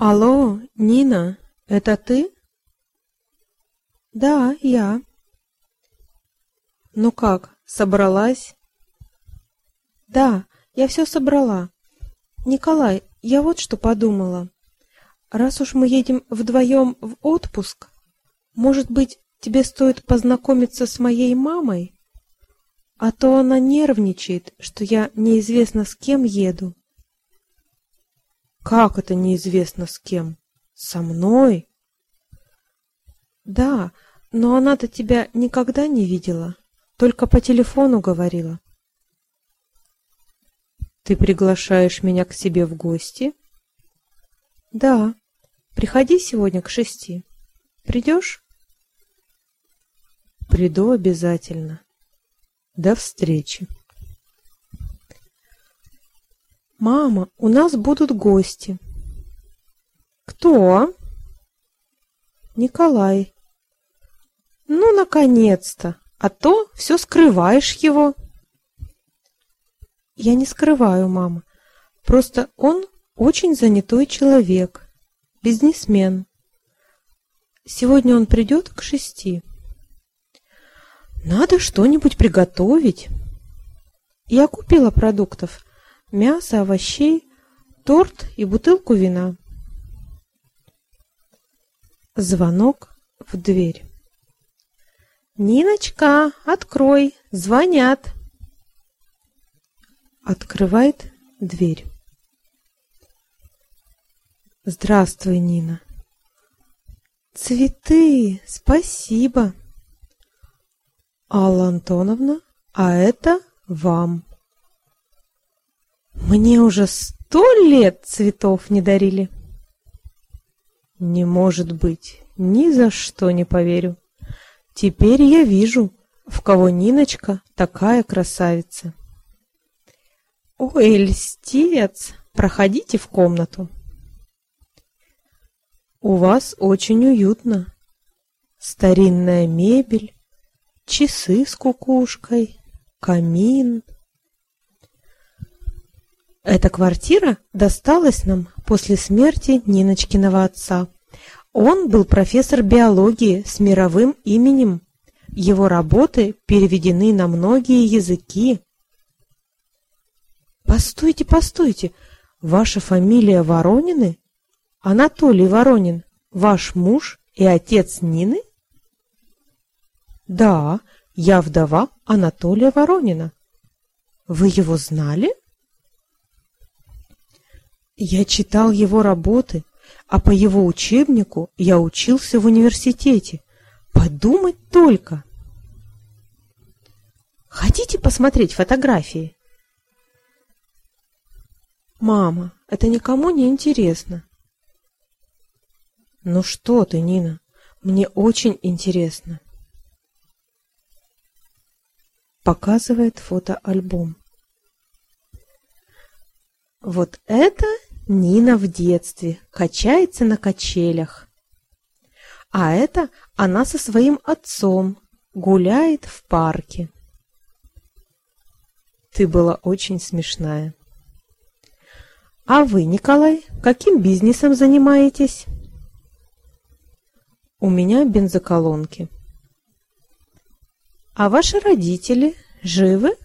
Алло, Нина, это ты? Да, я. Ну как, собралась? Да, я все собрала. Николай, я вот что подумала. Раз уж мы едем вдвоем в отпуск, может быть, тебе стоит познакомиться с моей мамой? А то она нервничает, что я неизвестно с кем еду. Как это неизвестно с кем? Со мной? Да, но она-то тебя никогда не видела, только по телефону говорила. Ты приглашаешь меня к себе в гости? Да. Приходи сегодня к шести. Придешь? Приду обязательно. До встречи. Мама, у нас будут гости. Кто? Николай. Ну, наконец-то. А то все скрываешь его. Я не скрываю, мама. Просто он очень занятой человек, бизнесмен. Сегодня он придет к шести. Надо что-нибудь приготовить. Я купила продуктов: мясо, овощей, торт и бутылку вина. Звонок в дверь. Ниночка, открой, звонят. Открывает дверь. Здравствуй, Нина. Цветы, спасибо. Алла Антоновна, а это вам. Мне уже сто лет цветов не дарили. Не может быть, ни за что не поверю. Теперь я вижу, в кого Ниночка такая красавица. Ой, льстец, проходите в комнату. У вас очень уютно. Старинная мебель, часы с кукушкой, камин. Эта квартира досталась нам после смерти Ниночкиного отца. Он был профессор биологии с мировым именем. Его работы переведены на многие языки. Постойте, постойте. Ваша фамилия Воронины? Анатолий Воронин, ваш муж и отец Нины? Да, я вдова Анатолия Воронина. Вы его знали? Я читал его работы, а по его учебнику я учился в университете. Подумать только. Хотите посмотреть фотографии? Мама, это никому не интересно. Ну что ты, Нина? Мне очень интересно показывает фотоальбом. Вот это Нина в детстве, качается на качелях. А это она со своим отцом гуляет в парке. Ты была очень смешная. А вы, Николай, каким бизнесом занимаетесь? У меня бензоколонки. А ваши родители живы?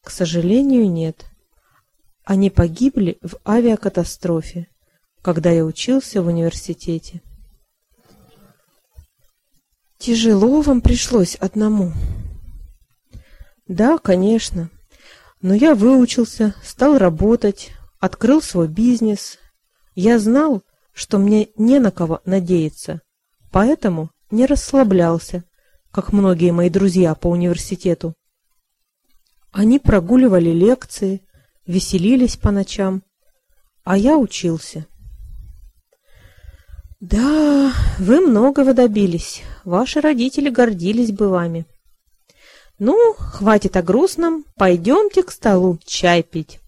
К сожалению, нет. Они погибли в авиакатастрофе, когда я учился в университете. Тяжело вам пришлось одному. Да, конечно. Но я выучился, стал работать, открыл свой бизнес. Я знал, что мне не на кого надеяться, поэтому не расслаблялся как многие мои друзья по университету. Они прогуливали лекции, веселились по ночам, а я учился. Да, вы многого добились. Ваши родители гордились бы вами. Ну, хватит о грустном, пойдемте к столу чай пить.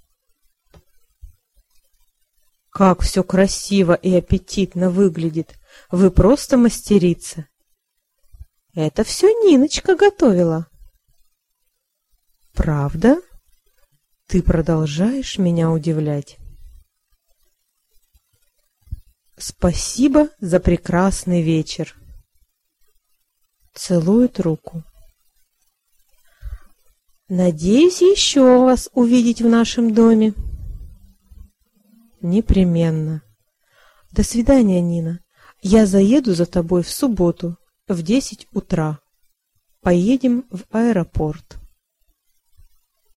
Как все красиво и аппетитно выглядит. Вы просто мастерица. Это все Ниночка готовила. Правда? Ты продолжаешь меня удивлять. Спасибо за прекрасный вечер. Целует руку. Надеюсь еще вас увидеть в нашем доме. Непременно. До свидания, Нина. Я заеду за тобой в субботу в десять утра. Поедем в аэропорт.